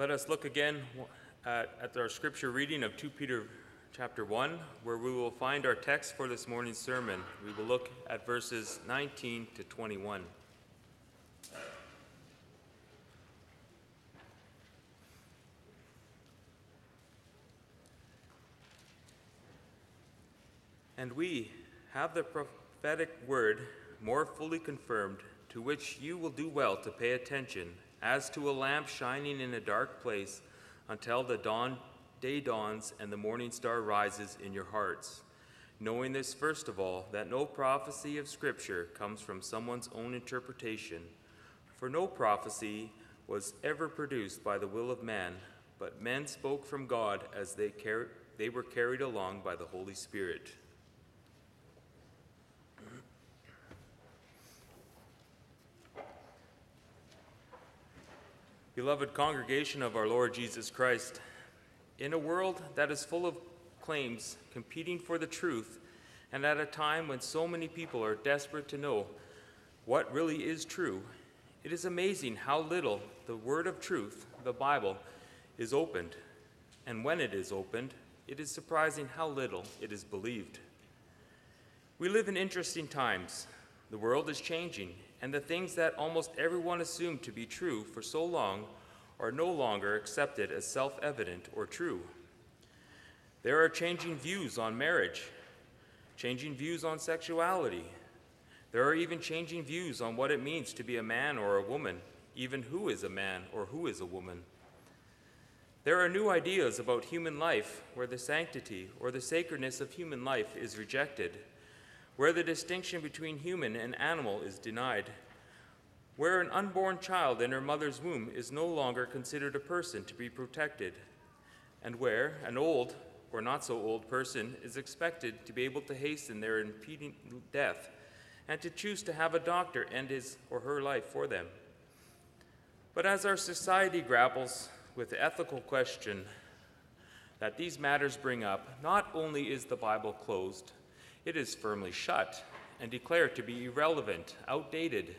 Let us look again at, at, our scripture reading of 2 Peter chapter 1, where we will find our text for this morning's sermon. We will look at verses 19 to 21. And we have the prophetic word more fully confirmed, to which you will do well to pay attention, as to a lamp shining in a dark place until the dawn, day dawns and the morning star rises in your hearts. Knowing this, first of all, that no prophecy of Scripture comes from someone's own interpretation, for no prophecy was ever produced by the will of man, but men spoke from God as they, car- they were carried along by the Holy Spirit. Beloved congregation of our Lord Jesus Christ, in a world that is full of claims competing for the truth, and at a time when so many people are desperate to know what really is true, it is amazing how little the word of truth, the Bible, is opened. And when it is opened, it is surprising how little it is believed. We live in interesting times. The world is changing, and the things that almost everyone assumed to be true for so long are no longer accepted as self evident or true. There are changing views on marriage, changing views on sexuality. There are even changing views on what it means to be a man or a woman, even who is a man or who is a woman. There are new ideas about human life where the sanctity or the sacredness of human life is rejected where the distinction between human and animal is denied, where an unborn child in her mother's womb is no longer considered a person to be protected, and where an old or not so old person is expected to be able to hasten their impending death and to choose to have a doctor end his or her life for them. But as our society grapples with the ethical question that these matters bring up, not only is the Bible closed, it is firmly shut and declared to be irrelevant, outdated,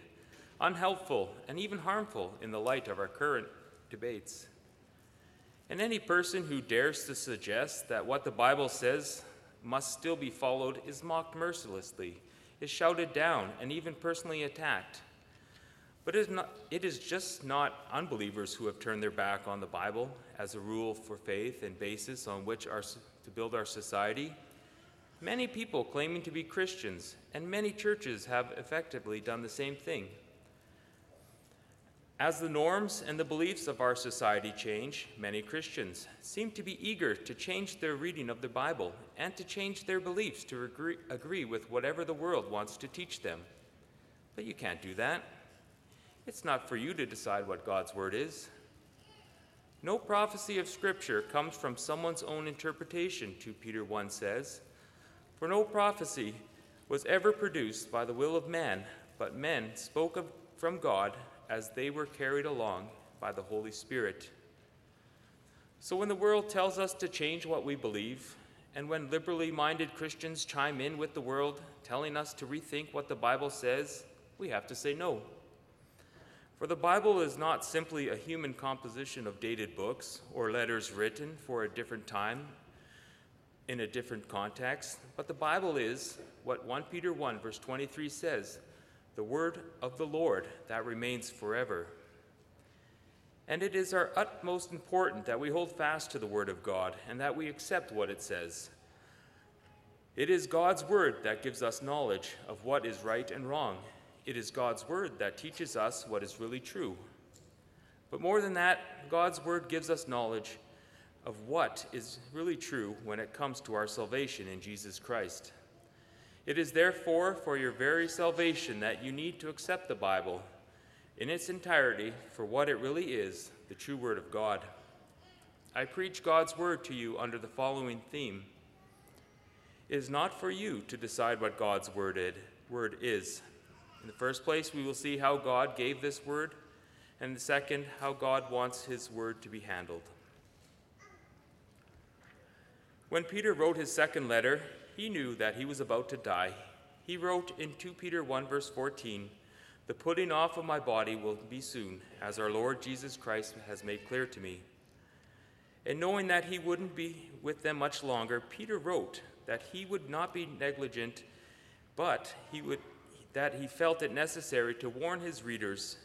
unhelpful, and even harmful in the light of our current debates. And any person who dares to suggest that what the Bible says must still be followed is mocked mercilessly, is shouted down, and even personally attacked. But it is, not, it is just not unbelievers who have turned their back on the Bible as a rule for faith and basis on which our, to build our society. Many people claiming to be Christians, and many churches have effectively done the same thing. As the norms and the beliefs of our society change, many Christians seem to be eager to change their reading of the Bible and to change their beliefs to agree, agree, with whatever the world wants to teach them. But you can't do that. It's not for you to decide what God's Word is. No prophecy of Scripture comes from someone's own interpretation, 2 Peter 1 says. For no prophecy was ever produced by the will of man, but men spoke of, from God as they were carried along by the Holy Spirit. So when the world tells us to change what we believe, and when liberally minded Christians chime in with the world, telling us to rethink what the Bible says, we have to say no. For the Bible is not simply a human composition of dated books or letters written for a different time in a different context, but the Bible is what 1 Peter 1, verse 23 says the word of the Lord that remains forever. And it is our utmost important that we hold fast to the word of God and that we accept what it says. It is God's word that gives us knowledge of what is right and wrong. It is God's word that teaches us what is really true. But more than that, God's word gives us knowledge of what is really true when it comes to our salvation in Jesus Christ. It is therefore for your very salvation that you need to accept the Bible in its entirety for what it really is the true Word of God. I preach God's Word to you under the following theme It is not for you to decide what God's Word is. In the first place, we will see how God gave this Word, and the second, how God wants His Word to be handled. When Peter wrote his second letter, he knew that he was about to die. He wrote in 2 Peter 1, verse 14, The putting off of my body will be soon, as our Lord Jesus Christ has made clear to me. And knowing that he wouldn't be with them much longer, Peter wrote that he would not be negligent, but he would, that he felt it necessary to warn his readers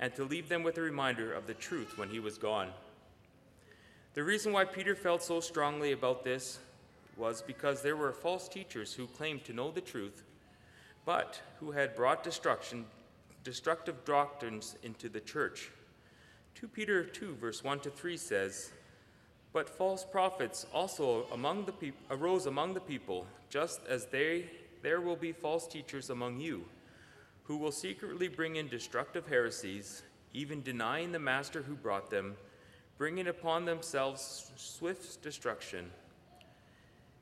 and to leave them with a reminder of the truth when he was gone. The reason why Peter felt so strongly about this was because there were false teachers who claimed to know the truth, but who had brought destruction destructive doctrines into the church. 2 Peter 2, verse 1 to 3 says, But false prophets also among the peop- arose among the people, just as they, there will be false teachers among you, who will secretly bring in destructive heresies, even denying the master who brought them, bringing upon themselves swift destruction.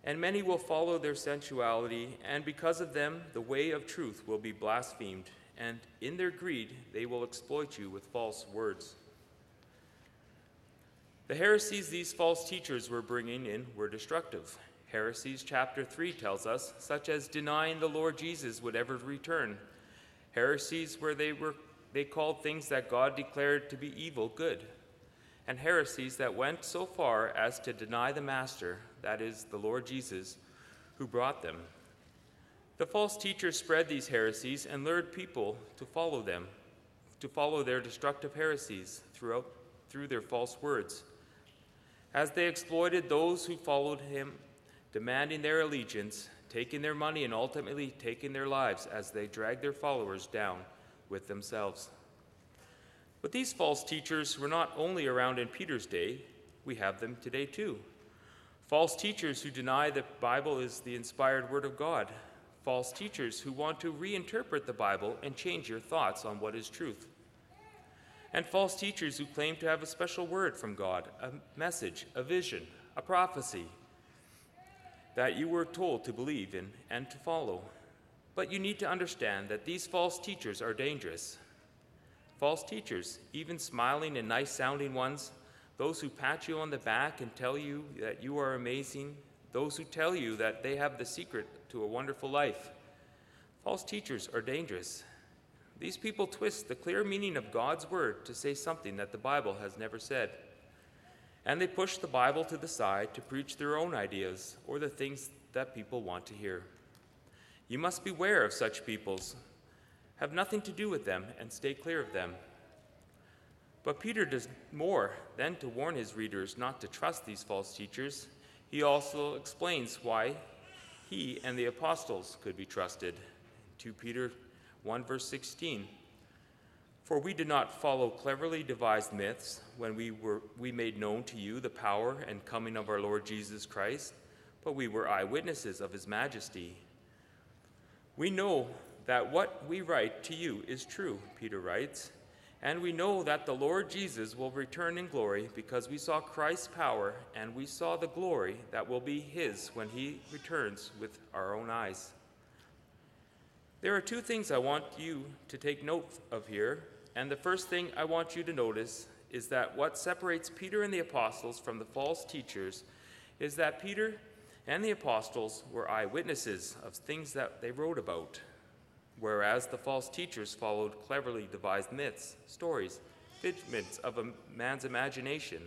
And many will follow their sensuality, and because of them, the way of truth will be blasphemed and in their greed they will exploit you with false words. The heresies these false teachers were bringing in were destructive. Heresies chapter 3 tells us, such as denying the Lord Jesus would ever return. Heresies where they were they called things that God declared to be evil good. And heresies that went so far as to deny the master, that is the Lord Jesus, who brought them. The false teachers spread these heresies and lured people to follow them, to follow their destructive heresies throughout, through their false words. As they exploited those who followed him, demanding their allegiance, taking their money, and ultimately taking their lives as they dragged their followers down with themselves. But these false teachers were not only around in Peter's day, we have them today too. False teachers who deny the Bible is the inspired Word of God, false teachers who want to reinterpret the Bible and change your thoughts on what is truth. And false teachers who claim to have a special word from God, a message, a vision, a prophecy that you were told to believe in and to follow. But you need to understand that these false teachers are dangerous. False teachers, even smiling and nice sounding ones, those who pat you on the back and tell you that you are amazing, those who tell you that they have the secret to a wonderful life. False teachers are dangerous. These people twist the clear meaning of God's word to say something that the Bible has never said. And they push the Bible to the side to preach their own ideas or the things that people want to hear. You must beware of such peoples. Have nothing to do with them and stay clear of them. But Peter does more than to warn his readers not to trust these false teachers. He also explains why he and the apostles could be trusted. 2 Peter 1, verse 16. For we did not follow cleverly devised myths when we, were, we made known to you the power and coming of our Lord Jesus Christ, but we were eyewitnesses of his majesty. We know that what we write to you is true, Peter writes, and we know that the Lord Jesus will return in glory because we saw Christ's power and we saw the glory that will be his when he returns with our own eyes. There are two things I want you to take note of here, and the first thing I want you to notice is that what separates Peter and the apostles from the false teachers is that Peter and the apostles were eyewitnesses of things that they wrote about whereas the false teachers followed cleverly devised myths, stories, figments of a man's imagination.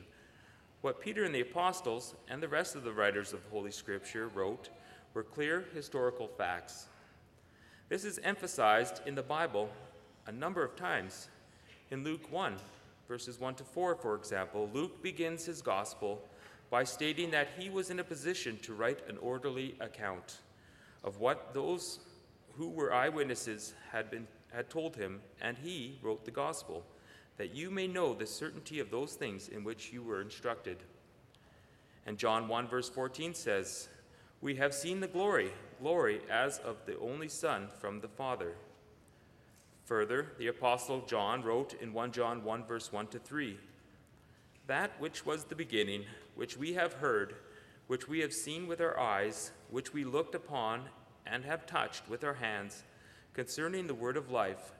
What Peter and the apostles and the rest of the writers of Holy Scripture wrote were clear historical facts. This is emphasized in the Bible a number of times. In Luke 1, verses 1 to 4, for example, Luke begins his gospel by stating that he was in a position to write an orderly account of what those who were eyewitnesses had, been, had told him, and he wrote the gospel, that you may know the certainty of those things in which you were instructed. And John 1, verse 14 says, We have seen the glory, glory as of the only Son from the Father. Further, the Apostle John wrote in 1 John 1, verse 1 to 3, That which was the beginning, which we have heard, which we have seen with our eyes, which we looked upon and have touched with our hands concerning the word of life.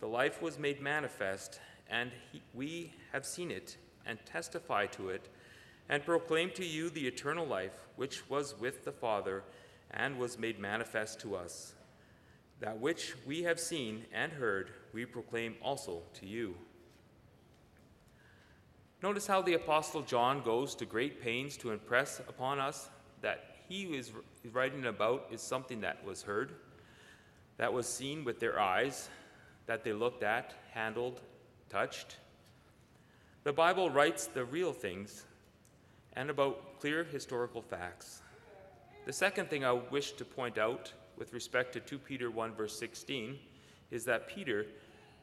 The life was made manifest, and he, we have seen it and testify to it, and proclaim to you the eternal life which was with the Father and was made manifest to us. That which we have seen and heard, we proclaim also to you. Notice how the Apostle John goes to great pains to impress upon us that he is writing about is something that was heard, that was seen with their eyes, that they looked at, handled, touched. The Bible writes the real things and about clear historical facts. The second thing I wish to point out with respect to 2 Peter 1, verse 16, is that Peter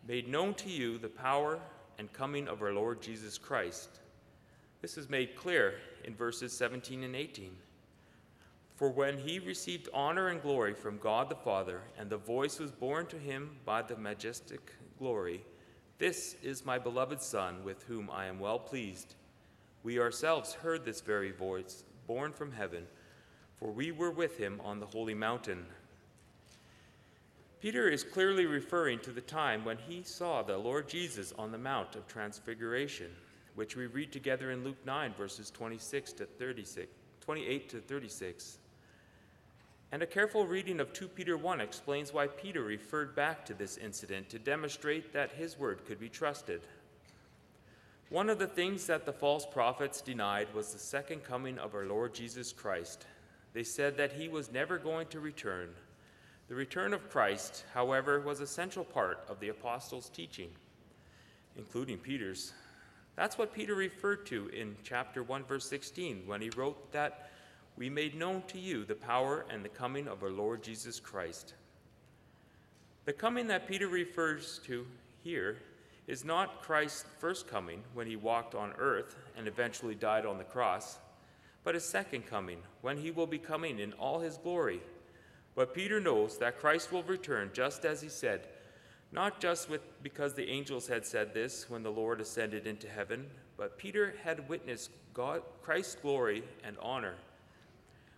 made known to you the power and coming of our Lord Jesus Christ. This is made clear in verses 17 and 18. For when he received honor and glory from God the Father, and the voice was borne to him by the majestic glory, This is my beloved Son, with whom I am well pleased. We ourselves heard this very voice, borne from heaven, for we were with him on the holy mountain. Peter is clearly referring to the time when he saw the Lord Jesus on the Mount of Transfiguration, which we read together in Luke 9, verses 26 to 36, 28 to 36. And a careful reading of 2 Peter 1 explains why Peter referred back to this incident to demonstrate that his word could be trusted. One of the things that the false prophets denied was the second coming of our Lord Jesus Christ. They said that he was never going to return the return of Christ, however, was a central part of the apostles' teaching, including Peter's. That's what Peter referred to in chapter 1, verse 16, when he wrote that we made known to you the power and the coming of our Lord Jesus Christ. The coming that Peter refers to here is not Christ's first coming when he walked on earth and eventually died on the cross, but his second coming when he will be coming in all his glory but Peter knows that Christ will return just as he said, not just with, because the angels had said this when the Lord ascended into heaven, but Peter had witnessed God, Christ's glory and honor.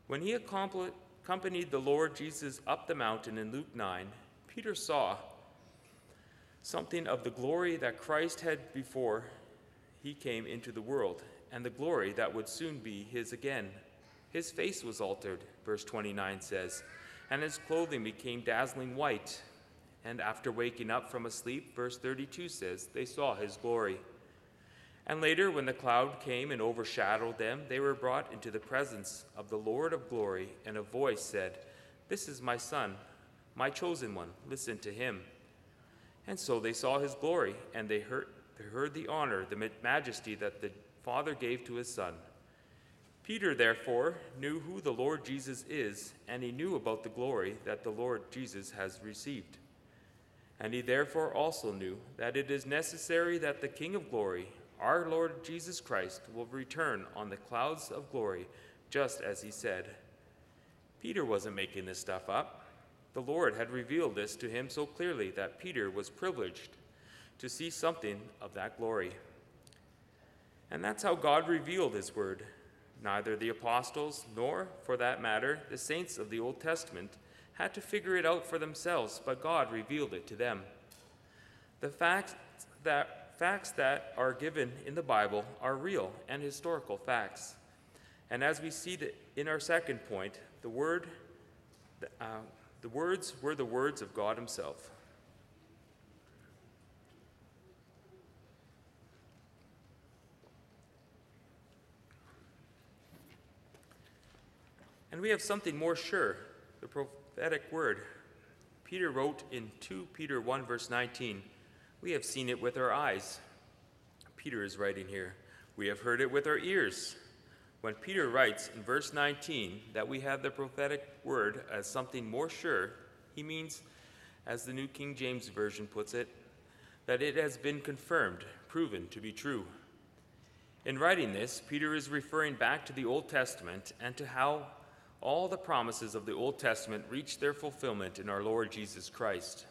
When he accompanied the Lord Jesus up the mountain in Luke 9, Peter saw something of the glory that Christ had before he came into the world, and the glory that would soon be his again. His face was altered, verse 29 says and his clothing became dazzling white. And after waking up from a sleep, verse 32 says, they saw his glory. And later, when the cloud came and overshadowed them, they were brought into the presence of the Lord of glory, and a voice said, This is my Son, my chosen one, listen to him. And so they saw his glory, and they heard, they heard the honor, the majesty that the Father gave to his Son. Peter, therefore, knew who the Lord Jesus is, and he knew about the glory that the Lord Jesus has received. And he therefore also knew that it is necessary that the King of glory, our Lord Jesus Christ, will return on the clouds of glory, just as he said. Peter wasn't making this stuff up. The Lord had revealed this to him so clearly that Peter was privileged to see something of that glory. And that's how God revealed his word Neither the apostles, nor, for that matter, the saints of the Old Testament had to figure it out for themselves, but God revealed it to them. The fact that, facts that are given in the Bible are real and historical facts. And as we see in our second point, the, word, uh, the words were the words of God Himself. And we have something more sure the prophetic word. Peter wrote in 2 Peter 1, verse 19, We have seen it with our eyes. Peter is writing here, We have heard it with our ears. When Peter writes in verse 19 that we have the prophetic word as something more sure, he means, as the New King James Version puts it, that it has been confirmed, proven to be true. In writing this, Peter is referring back to the Old Testament and to how all the promises of the Old Testament reached their fulfillment in our Lord Jesus Christ.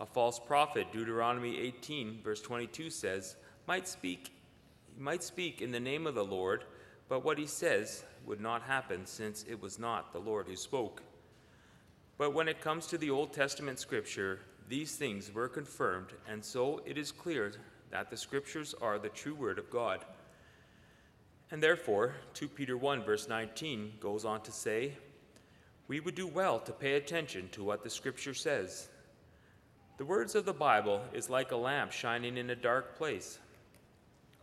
A false prophet, Deuteronomy 18, verse 22 says, might speak, might speak in the name of the Lord, but what he says would not happen since it was not the Lord who spoke. But when it comes to the Old Testament scripture, these things were confirmed, and so it is clear that the scriptures are the true word of God. And therefore, 2 Peter 1, verse 19 goes on to say, we would do well to pay attention to what the Scripture says. The words of the Bible is like a lamp shining in a dark place.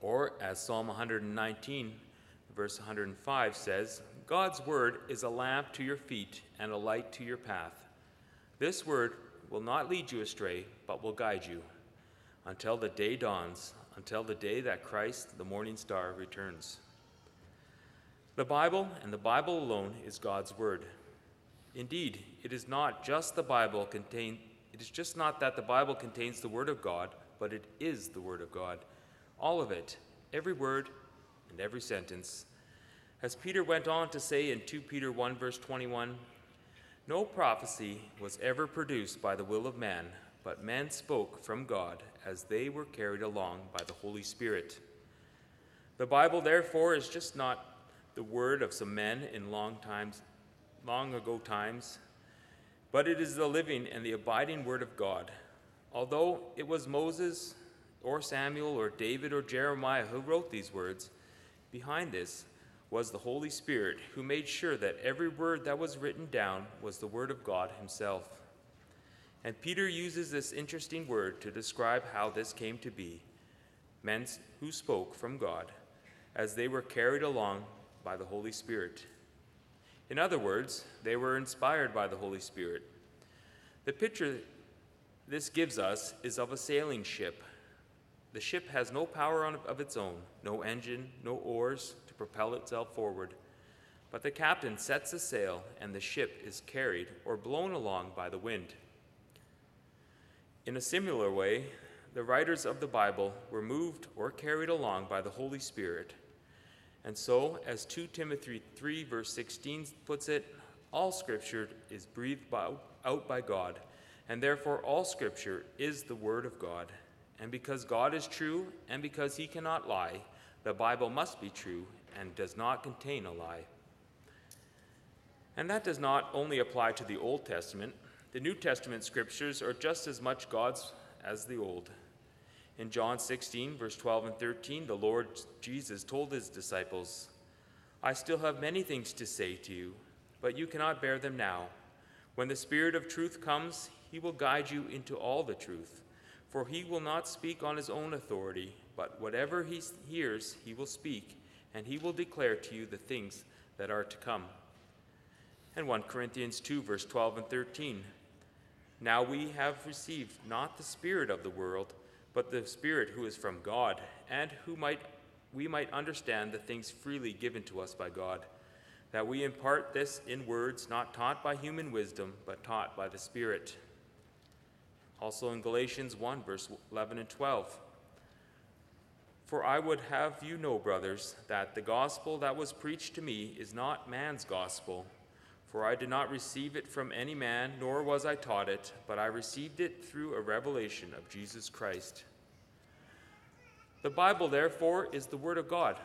Or, as Psalm 119, verse 105 says, God's word is a lamp to your feet and a light to your path. This word will not lead you astray, but will guide you until the day dawns, until the day that Christ, the morning star, returns. The Bible and the Bible alone is God's word. Indeed, it is not just the Bible contain it is just not that the Bible contains the word of God, but it is the word of God. All of it, every word and every sentence. As Peter went on to say in 2 Peter 1 verse 21, no prophecy was ever produced by the will of man, but men spoke from God as they were carried along by the Holy Spirit. The Bible, therefore, is just not the word of some men in long times, long ago times, but it is the living and the abiding word of God. Although it was Moses or Samuel or David or Jeremiah who wrote these words, behind this was the Holy Spirit who made sure that every word that was written down was the word of God himself. And Peter uses this interesting word to describe how this came to be men who spoke from God as they were carried along by the Holy Spirit. In other words, they were inspired by the Holy Spirit. The picture this gives us is of a sailing ship. The ship has no power of its own, no engine, no oars to propel itself forward. But the captain sets a sail, and the ship is carried or blown along by the wind. In a similar way, the writers of the Bible were moved or carried along by the Holy Spirit. And so, as 2 Timothy 3, verse 16 puts it, all scripture is breathed by, out by God, and therefore all scripture is the Word of God. And because God is true, and because he cannot lie, the Bible must be true and does not contain a lie. And that does not only apply to the Old Testament, the New Testament scriptures are just as much God's as the Old. In John 16, verse 12 and 13, the Lord Jesus told his disciples, I still have many things to say to you, but you cannot bear them now. When the Spirit of truth comes, he will guide you into all the truth. For he will not speak on his own authority, but whatever he hears, he will speak, and he will declare to you the things that are to come. And 1 Corinthians 2, verse 12 and 13. Now we have received not the Spirit of the world, but the Spirit who is from God, and who might we might understand the things freely given to us by God, that we impart this in words not taught by human wisdom, but taught by the Spirit. Also in Galatians 1, verse 11 and 12. For I would have you know, brothers, that the gospel that was preached to me is not man's gospel. For I did not receive it from any man, nor was I taught it, but I received it through a revelation of Jesus Christ. The Bible, therefore, is the Word of God,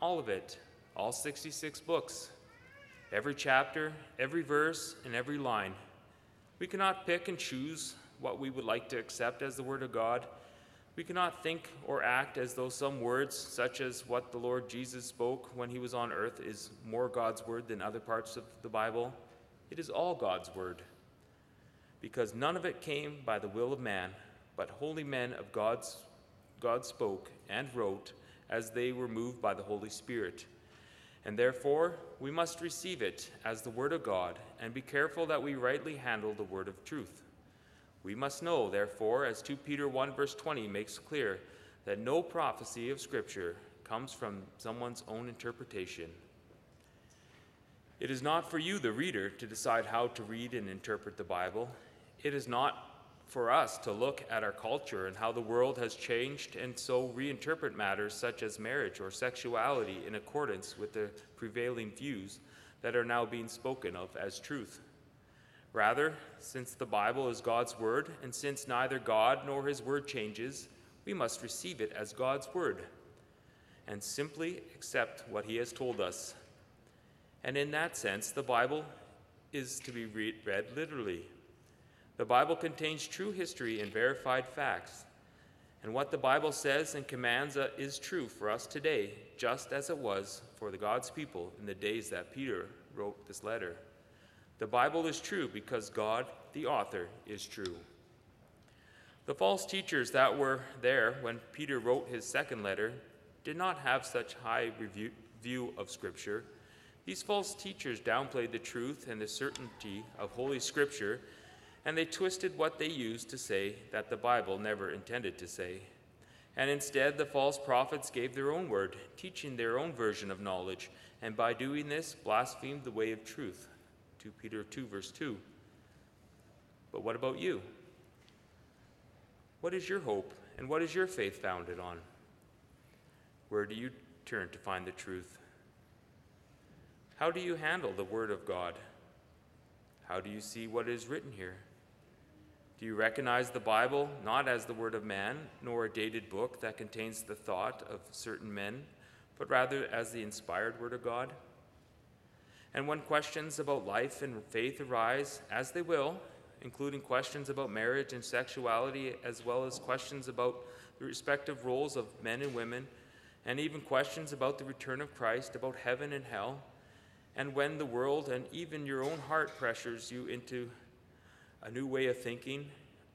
all of it, all 66 books, every chapter, every verse, and every line. We cannot pick and choose what we would like to accept as the Word of God. We cannot think or act as though some words, such as what the Lord Jesus spoke when he was on earth, is more God's Word than other parts of the Bible. It is all God's Word. Because none of it came by the will of man, but holy men of God's God spoke and wrote as they were moved by the Holy Spirit. And therefore, we must receive it as the Word of God and be careful that we rightly handle the Word of truth. We must know, therefore, as 2 Peter 1 verse 20 makes clear, that no prophecy of Scripture comes from someone's own interpretation. It is not for you, the reader, to decide how to read and interpret the Bible. It is not for us to look at our culture and how the world has changed and so reinterpret matters such as marriage or sexuality in accordance with the prevailing views that are now being spoken of as truth. Rather, since the Bible is God's Word, and since neither God nor His Word changes, we must receive it as God's Word and simply accept what He has told us. And in that sense, the Bible is to be read, literally. The Bible contains true history and verified facts. And what the Bible says and commands uh, is true for us today, just as it was for the God's people in the days that Peter wrote this letter. The Bible is true because God, the author, is true. The false teachers that were there when Peter wrote his second letter did not have such high review, view of Scripture. These false teachers downplayed the truth and the certainty of Holy Scripture, and they twisted what they used to say that the Bible never intended to say. And instead, the false prophets gave their own word, teaching their own version of knowledge, and by doing this, blasphemed the way of truth. 2 Peter 2, verse 2. But what about you? What is your hope, and what is your faith founded on? Where do you turn to find the truth? How do you handle the Word of God? How do you see what is written here? Do you recognize the Bible not as the Word of man, nor a dated book that contains the thought of certain men, but rather as the inspired Word of God? And when questions about life and faith arise, as they will, including questions about marriage and sexuality, as well as questions about the respective roles of men and women, and even questions about the return of Christ, about heaven and hell, and when the world and even your own heart pressures you into a new way of thinking?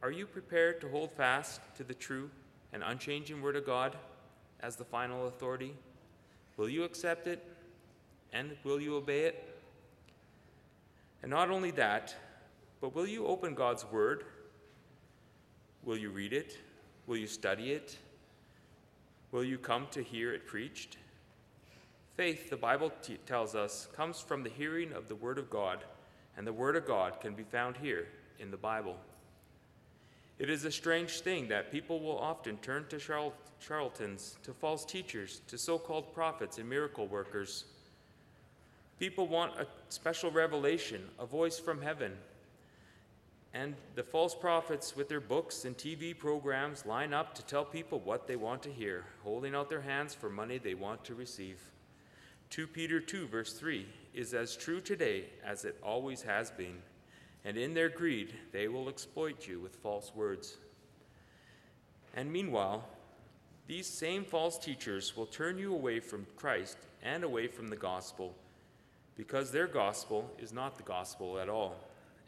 Are you prepared to hold fast to the true and unchanging Word of God as the final authority? Will you accept it and will you obey it? And not only that, but will you open God's Word? Will you read it? Will you study it? Will you come to hear it preached? Faith, the Bible t- tells us, comes from the hearing of the Word of God, and the Word of God can be found here in the Bible. It is a strange thing that people will often turn to charlatans, to false teachers, to so called prophets and miracle workers. People want a special revelation, a voice from heaven. And the false prophets, with their books and TV programs, line up to tell people what they want to hear, holding out their hands for money they want to receive. 2 Peter 2, verse 3 is as true today as it always has been and in their greed they will exploit you with false words. And meanwhile, these same false teachers will turn you away from Christ and away from the gospel, because their gospel is not the gospel at all.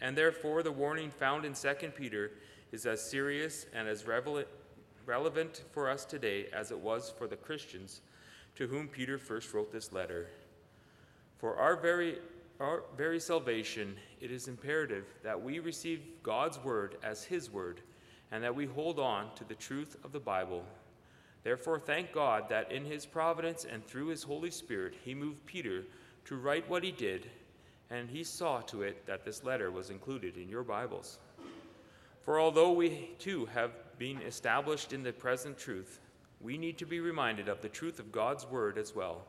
And therefore, the warning found in 2 Peter is as serious and as relevant for us today as it was for the Christians to whom Peter first wrote this letter. For our very our very salvation, it is imperative that we receive God's word as His word and that we hold on to the truth of the Bible. Therefore, thank God that in His providence and through His Holy Spirit, He moved Peter to write what he did, and He saw to it that this letter was included in your Bibles. For although we too have been established in the present truth, we need to be reminded of the truth of God's word as well.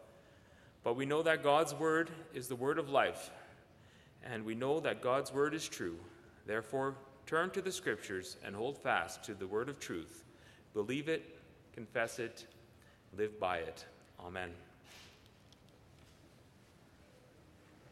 But we know that God's word is the word of life, and we know that God's word is true. Therefore, turn to the scriptures and hold fast to the word of truth. Believe it, confess it, live by it. Amen.